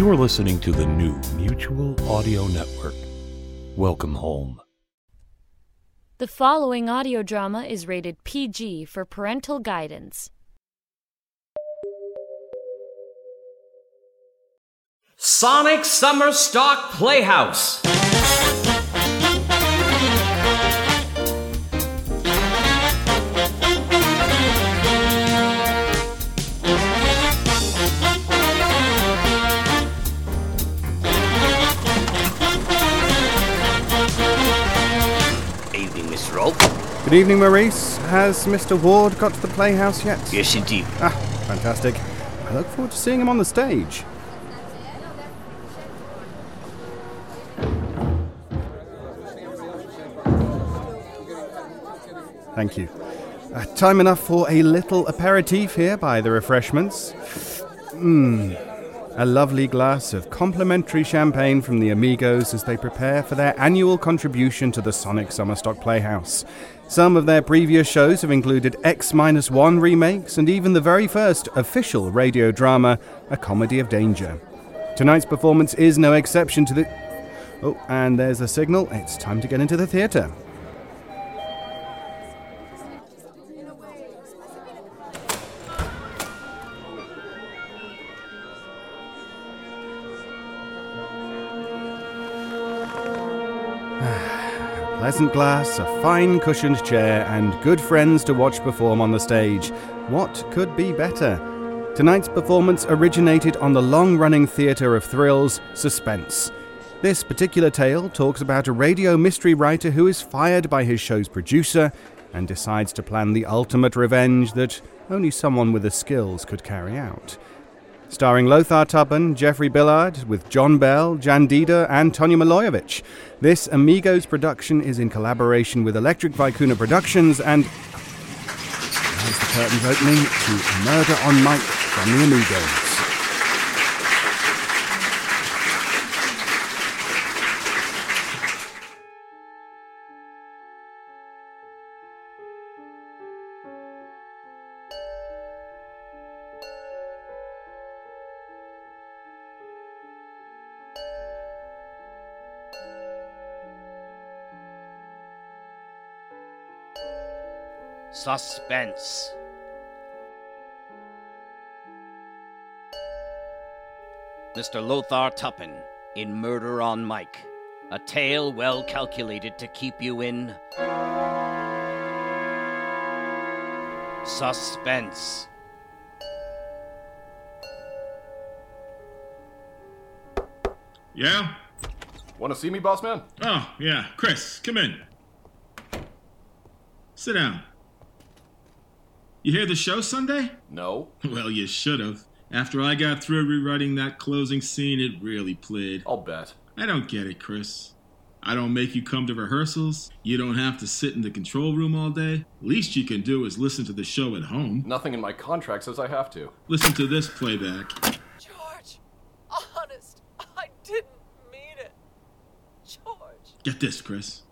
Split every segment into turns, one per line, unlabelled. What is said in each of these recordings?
You're listening to the new Mutual Audio Network. Welcome home.
The following audio drama is rated PG for parental guidance.
Sonic Summer Stock Playhouse.
Good evening, Maurice. Has Mr. Ward got to the playhouse yet?
Yes, indeed.
Ah, fantastic. I look forward to seeing him on the stage. Thank you. Uh, time enough for a little aperitif here by the refreshments. Mmm. A lovely glass of complimentary champagne from the Amigos as they prepare for their annual contribution to the Sonic Summerstock Playhouse. Some of their previous shows have included X 1 remakes and even the very first official radio drama, A Comedy of Danger. Tonight's performance is no exception to the. Oh, and there's a signal. It's time to get into the theatre. Pleasant glass, a fine cushioned chair, and good friends to watch perform on the stage. What could be better? Tonight's performance originated on the long running theatre of thrills, Suspense. This particular tale talks about a radio mystery writer who is fired by his show's producer and decides to plan the ultimate revenge that only someone with the skills could carry out starring Lothar Tuppen, Jeffrey Billard, with John Bell, Jan Dida, and Tonya Milojevic. This Amigos production is in collaboration with Electric Vicuna Productions and. There's the curtains opening to Murder on Mike from the Amigos.
Suspense. Mr. Lothar Tuppen in Murder on Mike. A tale well calculated to keep you in suspense.
Yeah?
Want to see me, boss man?
Oh, yeah. Chris, come in. Sit down. You hear the show Sunday?
No.
Well, you should have. After I got through rewriting that closing scene, it really played.
I'll bet.
I don't get it, Chris. I don't make you come to rehearsals. You don't have to sit in the control room all day. Least you can do is listen to the show at home.
Nothing in my contract says I have to.
Listen to this playback.
George, honest, I didn't mean it. George.
Get this, Chris.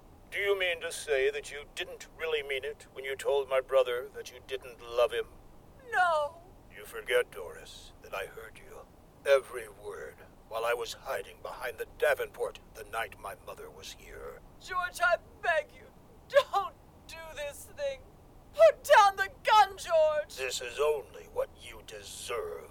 Do you mean to say that you didn't really mean it when you told my brother that you didn't love him?
No.
You forget, Doris, that I heard you. Every word while I was hiding behind the Davenport the night my mother was here.
George, I beg you, don't do this thing. Put down the gun, George.
This is only what you deserve.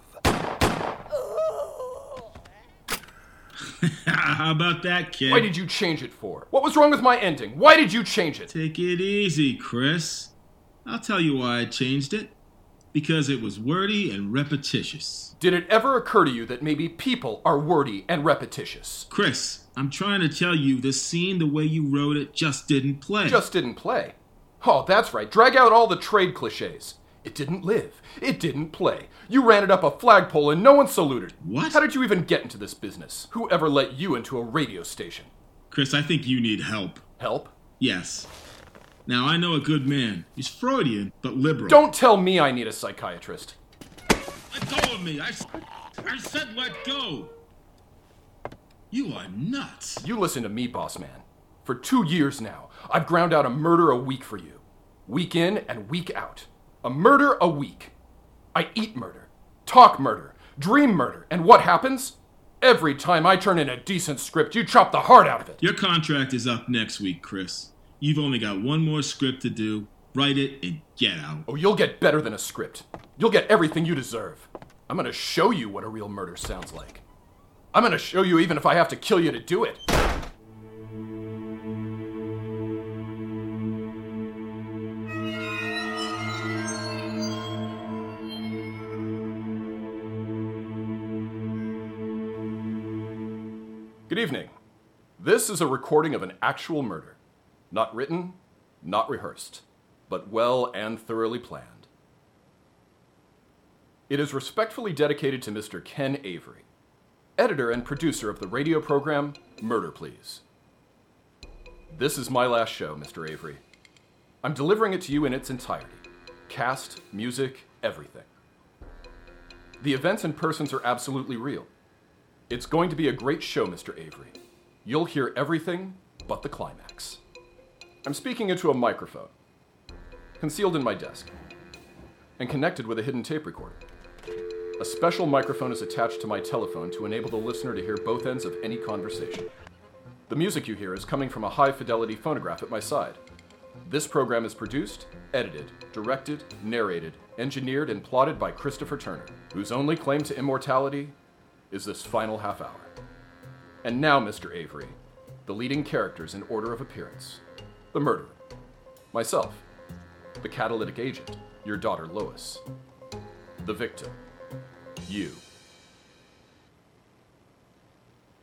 How about that, kid?
Why did you change it for? What was wrong with my ending? Why did you change it?
Take it easy, Chris. I'll tell you why I changed it. Because it was wordy and repetitious.
Did it ever occur to you that maybe people are wordy and repetitious?
Chris, I'm trying to tell you this scene, the way you wrote it, just didn't play.
Just didn't play. Oh, that's right. Drag out all the trade cliches. It didn't live. It didn't play. You ran it up a flagpole and no one saluted.
What?
How did you even get into this business? Who ever let you into a radio station?
Chris, I think you need help.
Help?
Yes. Now, I know a good man. He's Freudian, but liberal.
Don't tell me I need a psychiatrist.
Let go of me! I, I said let go! You are nuts.
You listen to me, boss man. For two years now, I've ground out a murder a week for you. Week in and week out. A murder a week. I eat murder, talk murder, dream murder, and what happens? Every time I turn in a decent script, you chop the heart out of it.
Your contract is up next week, Chris. You've only got one more script to do. Write it and get out.
Oh, you'll get better than a script. You'll get everything you deserve. I'm gonna show you what a real murder sounds like. I'm gonna show you even if I have to kill you to do it. This is a recording of an actual murder. Not written, not rehearsed, but well and thoroughly planned. It is respectfully dedicated to Mr. Ken Avery, editor and producer of the radio program Murder Please. This is my last show, Mr. Avery. I'm delivering it to you in its entirety cast, music, everything. The events and persons are absolutely real. It's going to be a great show, Mr. Avery. You'll hear everything but the climax. I'm speaking into a microphone, concealed in my desk, and connected with a hidden tape recorder. A special microphone is attached to my telephone to enable the listener to hear both ends of any conversation. The music you hear is coming from a high fidelity phonograph at my side. This program is produced, edited, directed, narrated, engineered, and plotted by Christopher Turner, whose only claim to immortality is this final half hour. And now, Mr. Avery, the leading characters in order of appearance the murderer, myself, the catalytic agent, your daughter Lois, the victim, you.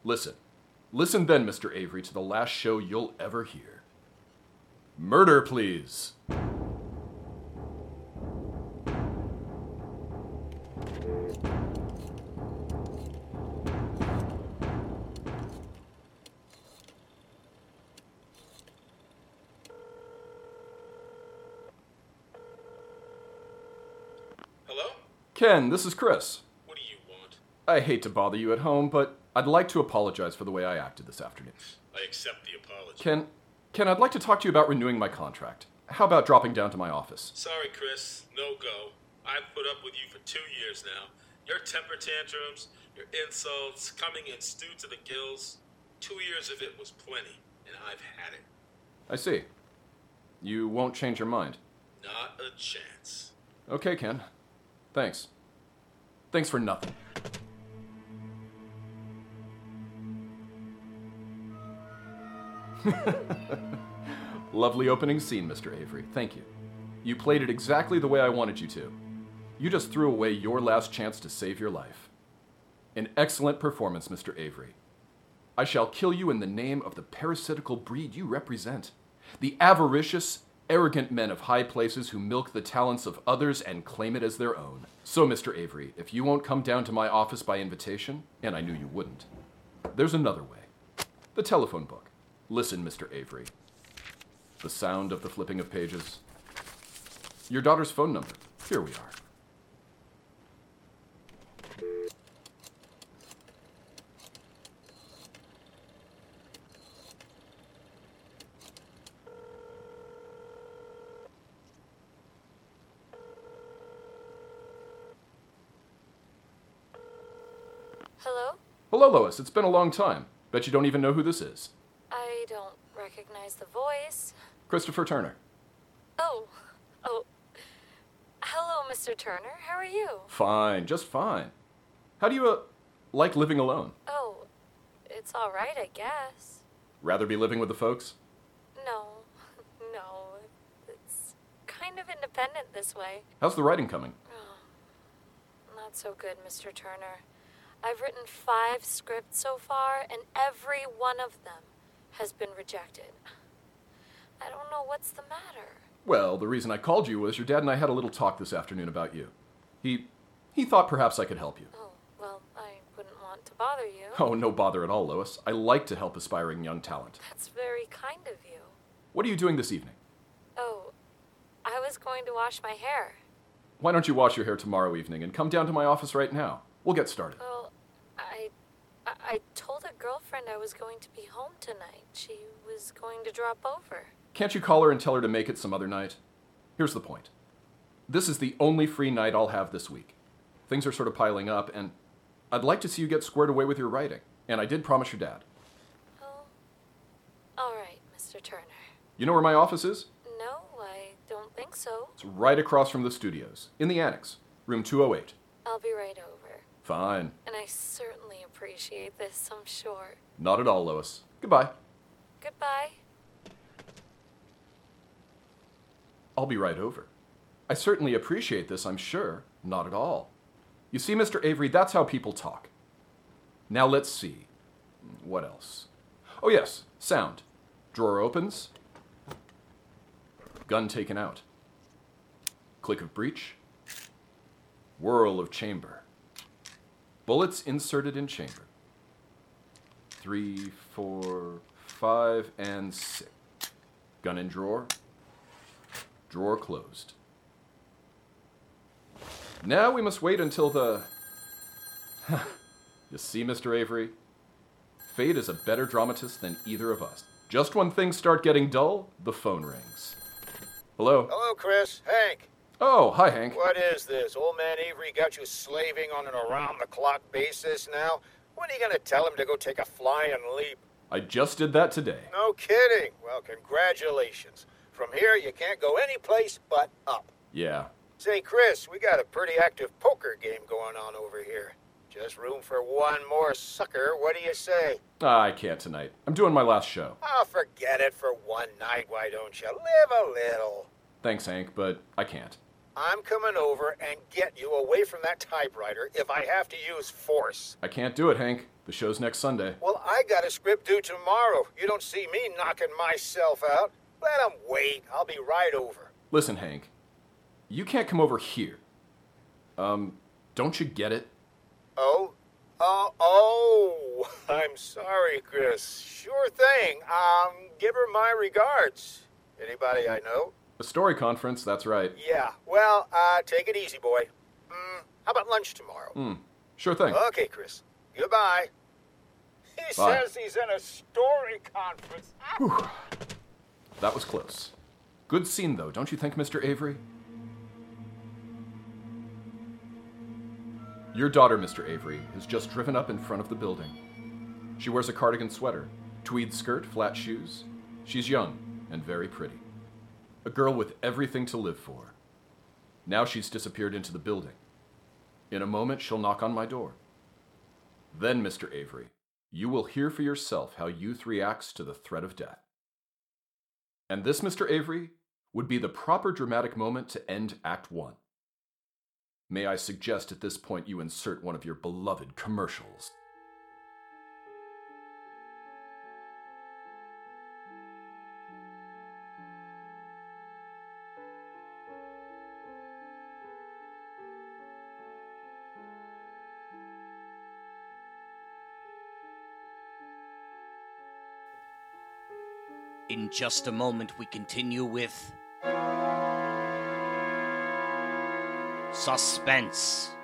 Listen. Listen then, Mr. Avery, to the last show you'll ever hear. Murder, please. Ken, this is Chris.
What do you want?
I hate to bother you at home, but I'd like to apologize for the way I acted this afternoon.
I accept the apology.
Ken, Ken, I'd like to talk to you about renewing my contract. How about dropping down to my office?
Sorry, Chris. No go. I've put up with you for two years now. Your temper tantrums, your insults, coming in stewed to the gills. Two years of it was plenty, and I've had it.
I see. You won't change your mind.
Not a chance.
Okay, Ken. Thanks. Thanks for nothing. Lovely opening scene, Mr. Avery. Thank you. You played it exactly the way I wanted you to. You just threw away your last chance to save your life. An excellent performance, Mr. Avery. I shall kill you in the name of the parasitical breed you represent. The avaricious, arrogant men of high places who milk the talents of others and claim it as their own. So, Mr. Avery, if you won't come down to my office by invitation, and I knew you wouldn't, there's another way. The telephone book. Listen, Mr. Avery. The sound of the flipping of pages. Your daughter's phone number. Here we are.
Hello?
Lois. It's been a long time. Bet you don't even know who this is.
I don't recognize the voice.
Christopher Turner.
Oh, oh. Hello, Mr. Turner. How are you?
Fine, just fine. How do you, uh, like living alone?
Oh, it's all right, I guess.
Rather be living with the folks?
No, no. It's kind of independent this way.
How's the writing coming?
Not so good, Mr. Turner. I've written five scripts so far, and every one of them has been rejected. I don't know what's the matter.
Well, the reason I called you was your dad and I had a little talk this afternoon about you. He he thought perhaps I could help you.
Oh, well, I wouldn't want to bother you.
Oh, no bother at all, Lois. I like to help aspiring young talent.
That's very kind of you.
What are you doing this evening?
Oh, I was going to wash my hair.
Why don't you wash your hair tomorrow evening and come down to my office right now? We'll get started.
I, I, I told a girlfriend I was going to be home tonight. She was going to drop over.
Can't you call her and tell her to make it some other night? Here's the point. This is the only free night I'll have this week. Things are sort of piling up, and I'd like to see you get squared away with your writing, and I did promise your dad.
Oh. All right, Mr. Turner.
You know where my office is?
No, I don't think so.
It's right across from the studios, in the annex, room 208.
I'll be right over.
Fine.
And I certainly appreciate this, I'm sure.
Not at all, Lois. Goodbye.
Goodbye.
I'll be right over. I certainly appreciate this, I'm sure. Not at all. You see, Mr. Avery, that's how people talk. Now let's see. What else? Oh, yes, sound. Drawer opens. Gun taken out. Click of breech. Whirl of chamber. Bullets inserted in chamber. Three, four, five, and six. Gun in drawer. Drawer closed. Now we must wait until the. you see, Mr. Avery? Fate is a better dramatist than either of us. Just when things start getting dull, the phone rings. Hello?
Hello, Chris. Hank.
Oh, hi, Hank.
What is this? Old man Avery got you slaving on an around the clock basis now? When are you going to tell him to go take a flying leap?
I just did that today.
No kidding. Well, congratulations. From here, you can't go any place but up.
Yeah.
Say, Chris, we got a pretty active poker game going on over here. Just room for one more sucker. What do you say?
Ah, I can't tonight. I'm doing my last show.
Oh, forget it for one night. Why don't you live a little?
Thanks, Hank, but I can't.
I'm coming over and get you away from that typewriter if I have to use force.
I can't do it, Hank. The show's next Sunday.
Well, I got a script due tomorrow. You don't see me knocking myself out. Let 'em wait. I'll be right over.
Listen, Hank. You can't come over here. Um, don't you get it?
Oh? Oh, oh, I'm sorry, Chris. Sure thing. Um, give her my regards. Anybody I know?
A story conference, that's right.
Yeah, well, uh, take it easy, boy. Mm, how about lunch tomorrow?
Hmm, sure thing.
Okay, Chris. Goodbye. He
Bye.
says he's in a story conference.
That was close. Good scene, though, don't you think, Mr. Avery? Your daughter, Mr. Avery, has just driven up in front of the building. She wears a cardigan sweater, tweed skirt, flat shoes. She's young and very pretty. A girl with everything to live for. Now she's disappeared into the building. In a moment, she'll knock on my door. Then, Mr. Avery, you will hear for yourself how youth reacts to the threat of death. And this, Mr. Avery, would be the proper dramatic moment to end Act One. May I suggest at this point you insert one of your beloved commercials?
In just a moment, we continue with. Suspense.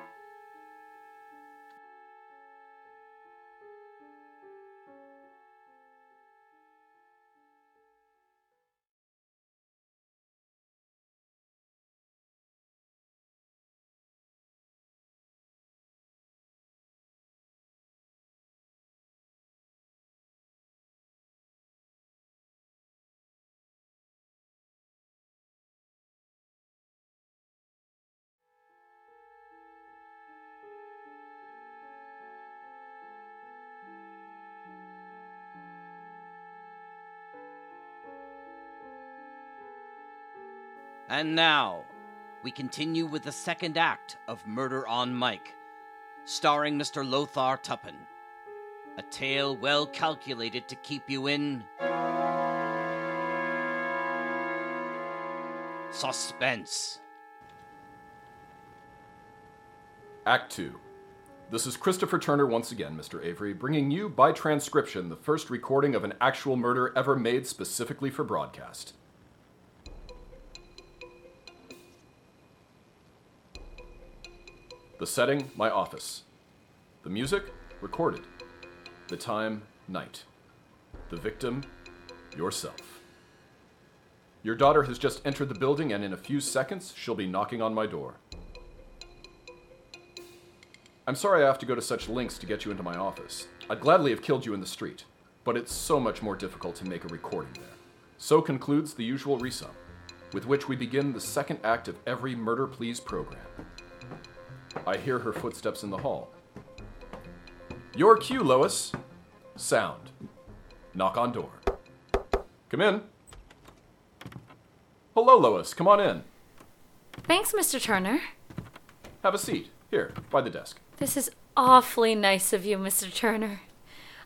And now, we continue with the second act of Murder on Mike, starring Mr. Lothar Tuppen. A tale well calculated to keep you in suspense.
Act 2. This is Christopher Turner once again, Mr. Avery, bringing you by transcription the first recording of an actual murder ever made specifically for broadcast. The setting, my office. The music, recorded. The time, night. The victim, yourself. Your daughter has just entered the building, and in a few seconds, she'll be knocking on my door. I'm sorry I have to go to such lengths to get you into my office. I'd gladly have killed you in the street, but it's so much more difficult to make a recording there. So concludes the usual resum, with which we begin the second act of every Murder Please program. I hear her footsteps in the hall. Your cue, Lois. Sound. Knock on door. Come in. Hello, Lois. Come on in.
Thanks, Mr. Turner.
Have a seat. Here, by the desk.
This is awfully nice of you, Mr. Turner.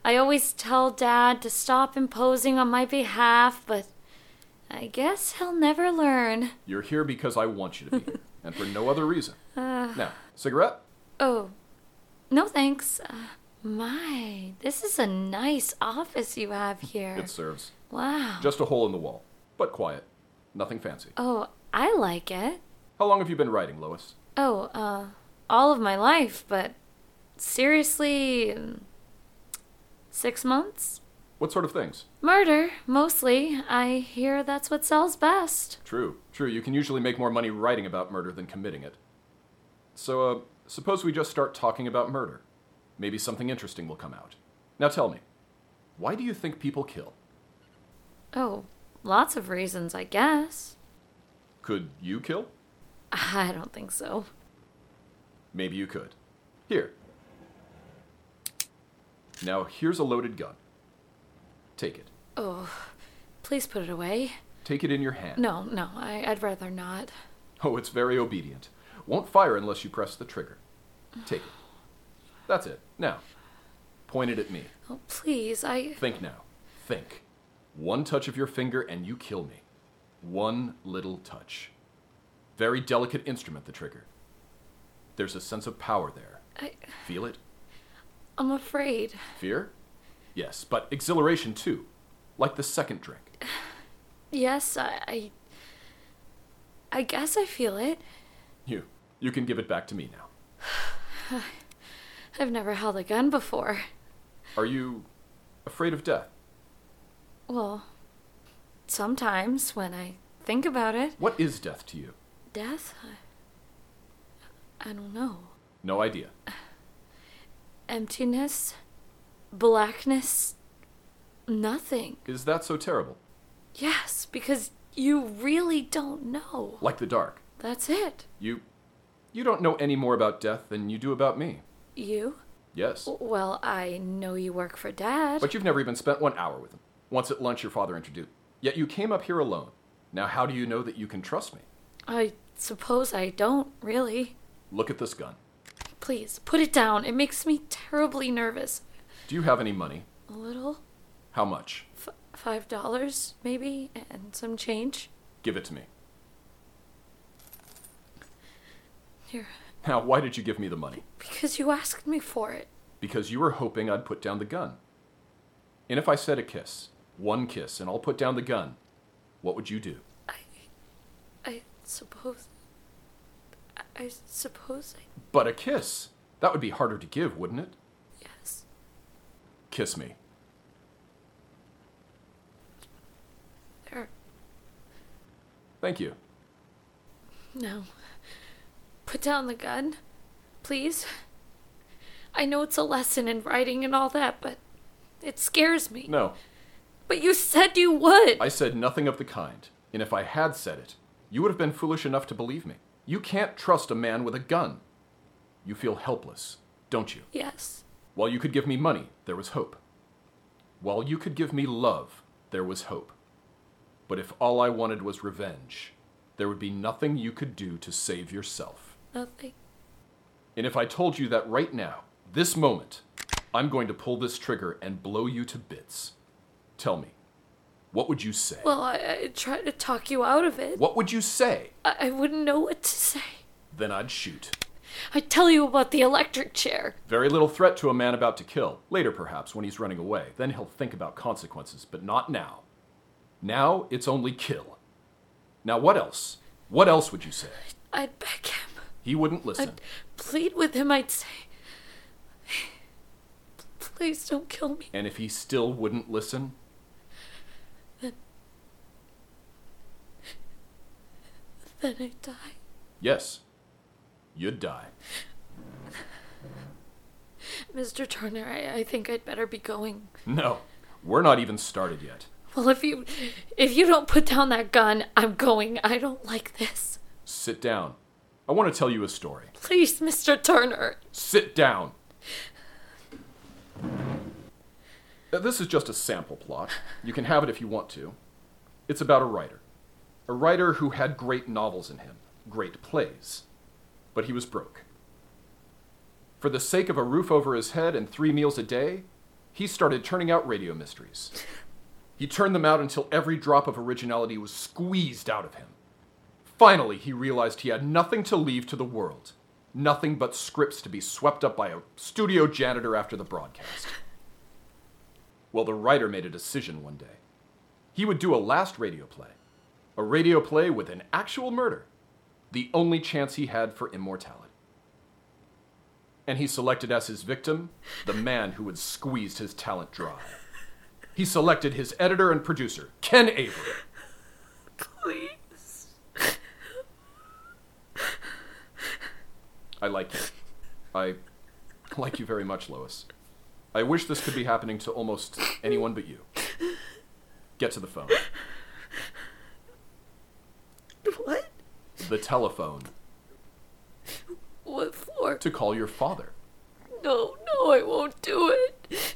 I always tell Dad to stop imposing on my behalf, but I guess he'll never learn.
You're here because I want you to be here, and for no other reason. Now, cigarette?
Oh, no thanks. Uh, my, this is a nice office you have here.
It serves.
Wow.
Just a hole in the wall, but quiet. Nothing fancy.
Oh, I like it.
How long have you been writing, Lois?
Oh, uh, all of my life, but seriously, mm, six months?
What sort of things?
Murder, mostly. I hear that's what sells best.
True, true. You can usually make more money writing about murder than committing it. So, uh, suppose we just start talking about murder. Maybe something interesting will come out. Now tell me, why do you think people kill?
Oh, lots of reasons, I guess.
Could you kill?
I don't think so.
Maybe you could. Here. Now, here's a loaded gun. Take it.
Oh, please put it away.
Take it in your hand.
No, no, I, I'd rather not.
Oh, it's very obedient. Won't fire unless you press the trigger. Take it. That's it. Now, point it at me.
Oh, please, I.
Think now. Think. One touch of your finger and you kill me. One little touch. Very delicate instrument, the trigger. There's a sense of power there.
I
Feel it?
I'm afraid.
Fear? Yes, but exhilaration too. Like the second drink.
Yes, I. I, I guess I feel it.
You. You can give it back to me now.
I've never held a gun before.
Are you afraid of death?
Well, sometimes when I think about it,
What is death to you?
death? I, I don't know.
No idea.
Emptiness? Blackness? Nothing.
Is that so terrible?
Yes, because you really don't know.
Like the dark.
That's it.
You you don't know any more about death than you do about me.
You?
Yes.
Well, I know you work for Dad.
But you've never even spent one hour with him. Once at lunch your father introduced. Yet you came up here alone. Now how do you know that you can trust me?
I suppose I don't, really.
Look at this gun.
Please, put it down. It makes me terribly nervous.
Do you have any money?
A little?
How much?
F- five dollars, maybe? And some change?
Give it to me.
Here.
Now, why did you give me the money?
Because you asked me for it.
Because you were hoping I'd put down the gun. And if I said a kiss, one kiss, and I'll put down the gun, what would you do?
I I suppose. I, I suppose I.
But a kiss! That would be harder to give, wouldn't it?
Yes.
Kiss me.
There.
Thank you.
No. Put down the gun. Please. I know it's a lesson in writing and all that, but it scares me.
No,
But you said you would.
I said nothing of the kind. And if I had said it, you would have been foolish enough to believe me. You can't trust a man with a gun. You feel helpless, don't you?
Yes.
While you could give me money, there was hope. While you could give me love, there was hope. But if all I wanted was revenge, there would be nothing you could do to save yourself.
Nothing.
And if I told you that right now, this moment, I'm going to pull this trigger and blow you to bits, tell me, what would you say?
Well, I, I tried to talk you out of it.
What would you say?
I, I wouldn't know what to say.
Then I'd shoot.
I'd tell you about the electric chair.
Very little threat to a man about to kill. Later, perhaps, when he's running away. Then he'll think about consequences, but not now. Now, it's only kill. Now, what else? What else would you say?
I'd beg him.
He wouldn't listen.
I'd plead with him. I'd say, please don't kill me.
And if he still wouldn't listen,
Then then I'd die.
yes, you'd die.
Mr. Turner, I, I think I'd better be going.
No, we're not even started yet.
Well, if you if you don't put down that gun, I'm going. I don't like this.
Sit down. I want to tell you a story.
Please, Mr. Turner.
Sit down. Uh, This is just a sample plot. You can have it if you want to. It's about a writer. A writer who had great novels in him, great plays. But he was broke. For the sake of a roof over his head and three meals a day, he started turning out radio mysteries. He turned them out until every drop of originality was squeezed out of him. Finally, he realized he had nothing to leave to the world, nothing but scripts to be swept up by a studio janitor after the broadcast. Well, the writer made a decision one day. He would do a last radio play, a radio play with an actual murder, the only chance he had for immortality. And he selected as his victim the man who had squeezed his talent dry. He selected his editor and producer, Ken Avery.
Please.
I like you. I like you very much, Lois. I wish this could be happening to almost anyone but you. Get to the phone.
What?
The telephone.
What for?
To call your father.
No, no, I won't do it.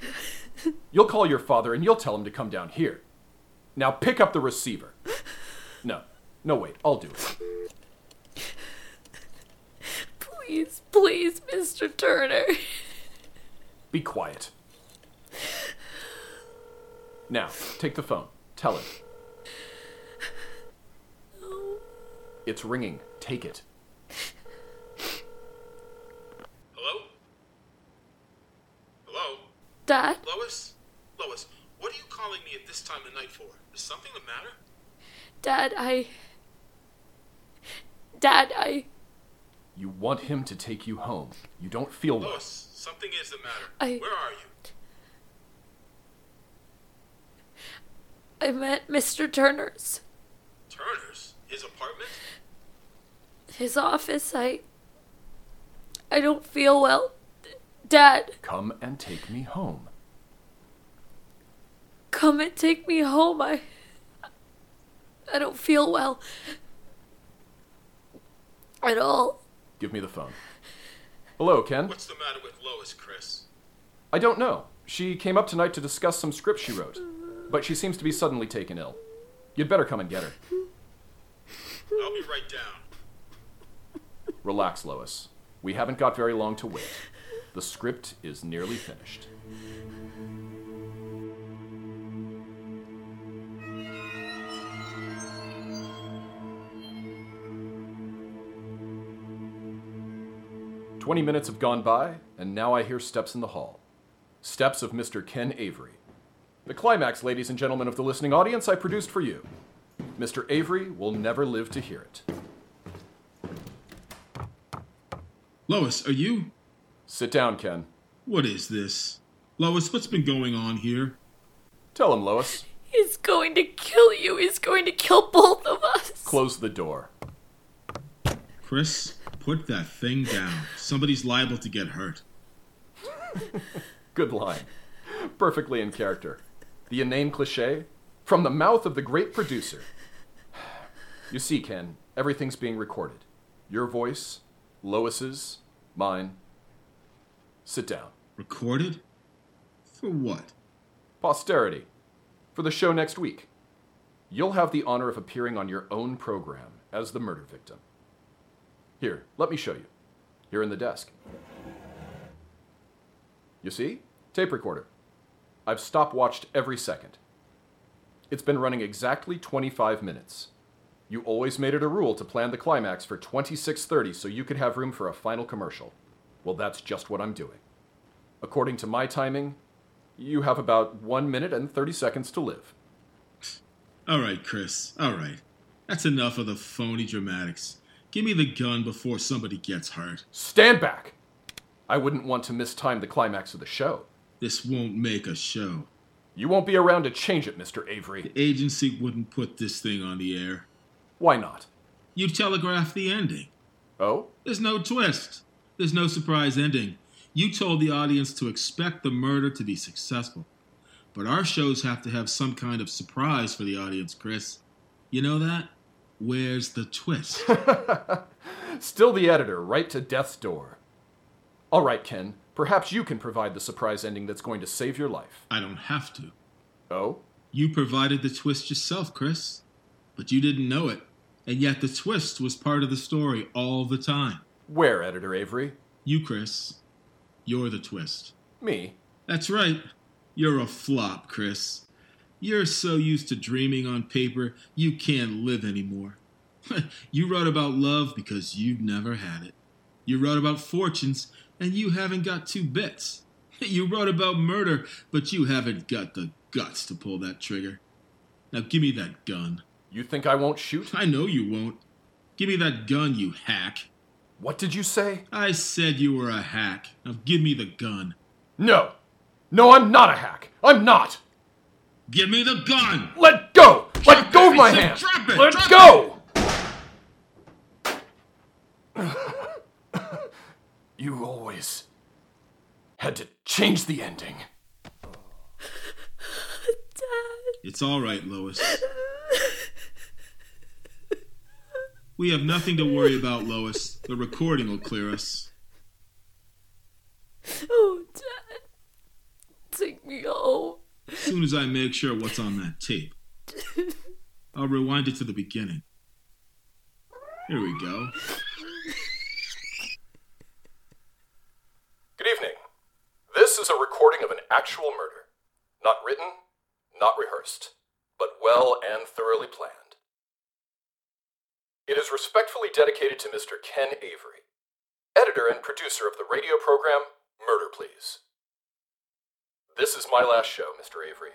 You'll call your father and you'll tell him to come down here. Now pick up the receiver. No. No, wait. I'll do it.
Please, please, Mr. Turner.
Be quiet. Now, take the phone. Tell him. It's ringing. Take it.
Hello? Hello?
Dad?
Lois? Lois, what are you calling me at this time of night for? Is something the matter?
Dad, I. Dad, I.
You want him to take you home. You don't feel well.
Lois, something is the matter.
I-
Where are you?
I'm at Mr. Turner's.
Turner's? His apartment?
His office. I. I don't feel well. Dad,
Come and take me home.
come and take me home. I. I don't feel well. At all.
Give me the phone. Hello, Ken.
What's the matter with Lois, Chris?
I don't know. She came up tonight to discuss some script she wrote, but she seems to be suddenly taken ill. You'd better come and get her.
I'll be right down.
Relax, Lois. We haven't got very long to wait. The script is nearly finished. Twenty minutes have gone by, and now I hear steps in the hall. Steps of Mr. Ken Avery. The climax, ladies and gentlemen of the listening audience, I produced for you. Mr. Avery will never live to hear it.
Lois, are you?
Sit down, Ken.
What is this? Lois, what's been going on here?
Tell him, Lois.
He's going to kill you. He's going to kill both of us.
Close the door.
Chris, put that thing down. Somebody's liable to get hurt.
Good line. Perfectly in character. The inane cliche from the mouth of the great producer. You see, Ken, everything's being recorded. Your voice, Lois's, mine. Sit down.
Recorded? For what?
Posterity. For the show next week. You'll have the honor of appearing on your own program as the murder victim. Here, let me show you. Here in the desk. You see? Tape recorder. I've stopwatched every second. It's been running exactly 25 minutes. You always made it a rule to plan the climax for 26:30 so you could have room for a final commercial. Well, that's just what I'm doing. According to my timing, you have about 1 minute and 30 seconds to live.
All right, Chris. All right. That's enough of the phony dramatics. Give me the gun before somebody gets hurt.
Stand back! I wouldn't want to mistime the climax of the show.
This won't make a show.
You won't be around to change it, Mr. Avery.
The agency wouldn't put this thing on the air.
Why not?
You telegraph the ending.
Oh?
There's no twist. There's no surprise ending. You told the audience to expect the murder to be successful. But our shows have to have some kind of surprise for the audience, Chris. You know that? Where's the twist?
Still the editor, right to death's door. All right, Ken, perhaps you can provide the surprise ending that's going to save your life.
I don't have to.
Oh?
You provided the twist yourself, Chris. But you didn't know it. And yet the twist was part of the story all the time.
Where, Editor Avery?
You, Chris. You're the twist.
Me?
That's right. You're a flop, Chris. You're so used to dreaming on paper, you can't live anymore. you wrote about love because you've never had it. You wrote about fortunes, and you haven't got two bits. You wrote about murder, but you haven't got the guts to pull that trigger. Now give me that gun.
You think I won't shoot?
I know you won't. Give me that gun, you hack.
What did you say?
I said you were a hack. Now give me the gun.
No. No, I'm not a hack. I'm not.
Give me the gun!
Let go! Let
Drop
go of my hand!
drop it,
Let
drop
go! you always had to change the ending. Dad.
It's all right, Lois. We have nothing to worry about, Lois. The recording will clear us.
Oh, Dad. Take me home.
As soon as I make sure what's on that tape, I'll rewind it to the beginning. Here we go.
Good evening. This is a recording of an actual murder. Not written, not rehearsed, but well and thoroughly planned. It is respectfully dedicated to Mr. Ken Avery, editor and producer of the radio program Murder Please. This is my last show, Mr. Avery.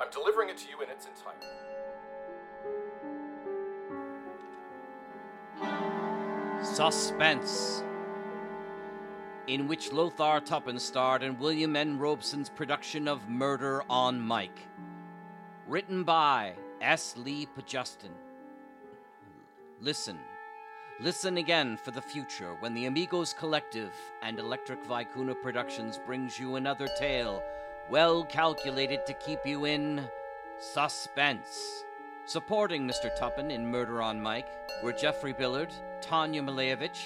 I'm delivering it to you in its entirety.
Suspense. In which Lothar Tuppen starred in William N. Robson's production of Murder on Mike. Written by S. Lee Pajustin. Listen. Listen again for the future when the Amigos Collective and Electric Vicuna Productions brings you another tale well calculated to keep you in suspense. Supporting Mr. Tuppen in Murder on Mike were Jeffrey Billard, Tanya Malevich,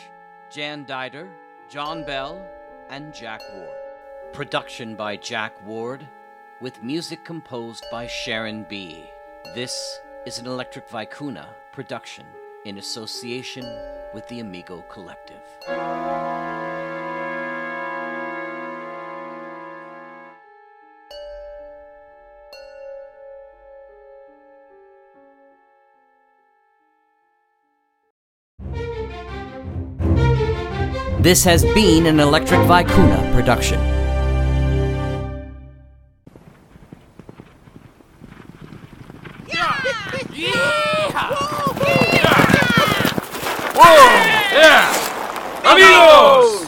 Jan Dider, John Bell, and Jack Ward. Production by Jack Ward, with music composed by Sharon B. This is an Electric Vicuna production in association with the Amigo Collective. This has been an Electric Vicuna production.
Whoa! Yeah! Amigos!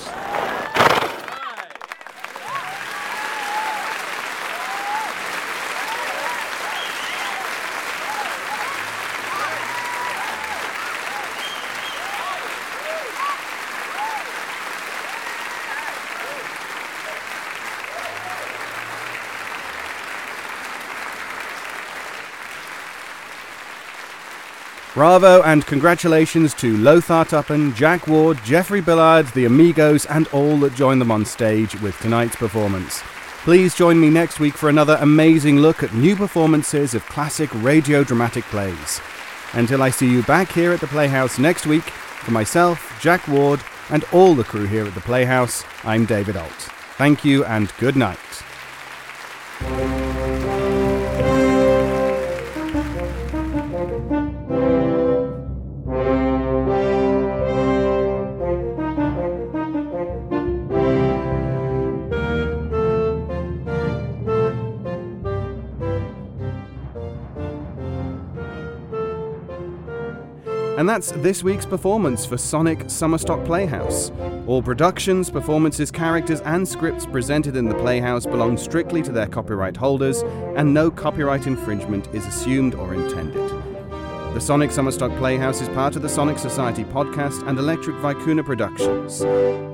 Bravo and congratulations to Lothar Tuppen, Jack Ward, Jeffrey Billard, the Amigos, and all that joined them on stage with tonight's performance. Please join me next week for another amazing look at new performances of classic radio dramatic plays. Until I see you back here at the Playhouse next week, for myself, Jack Ward, and all the crew here at the Playhouse, I'm David Ault. Thank you and good night. That's this week's performance for Sonic Summerstock Playhouse. All productions, performances, characters, and scripts presented in the Playhouse belong strictly to their copyright holders, and no copyright infringement is assumed or intended. The Sonic Summerstock Playhouse is part of the Sonic Society podcast and Electric Vicuna Productions.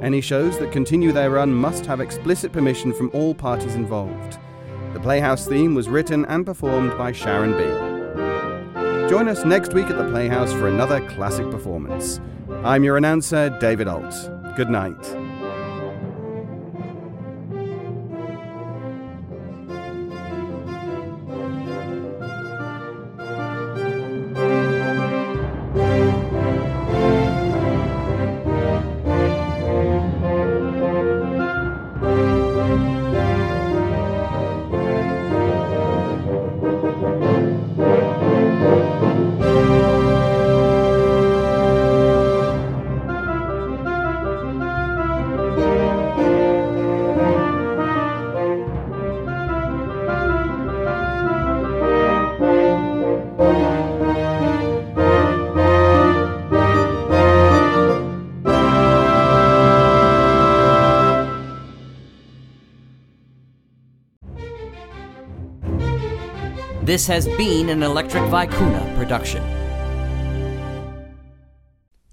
Any shows that continue their run must have explicit permission from all parties involved. The Playhouse theme was written and performed by Sharon B. Join us next week at the Playhouse for another classic performance. I'm your announcer, David Ault. Good night.
This has been an Electric Vicuna production.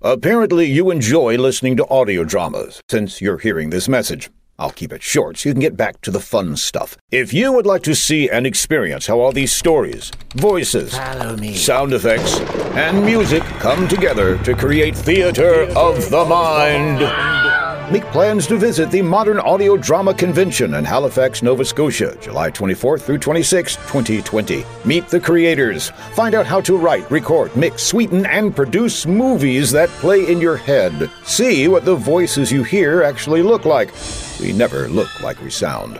Apparently, you enjoy listening to audio dramas since you're hearing this message. I'll keep it short so you can get back to the fun stuff. If you would like to see and experience how all these stories, voices, sound effects, and music come together to create theater of the mind, make plans to visit the Modern Audio Drama Convention in Halifax, Nova Scotia, July 24th through 26, 2020. Meet the creators. Find out how to write, record, mix, sweeten, and produce movies that play in your head. See what the voices you hear actually look like. We never look like we sound.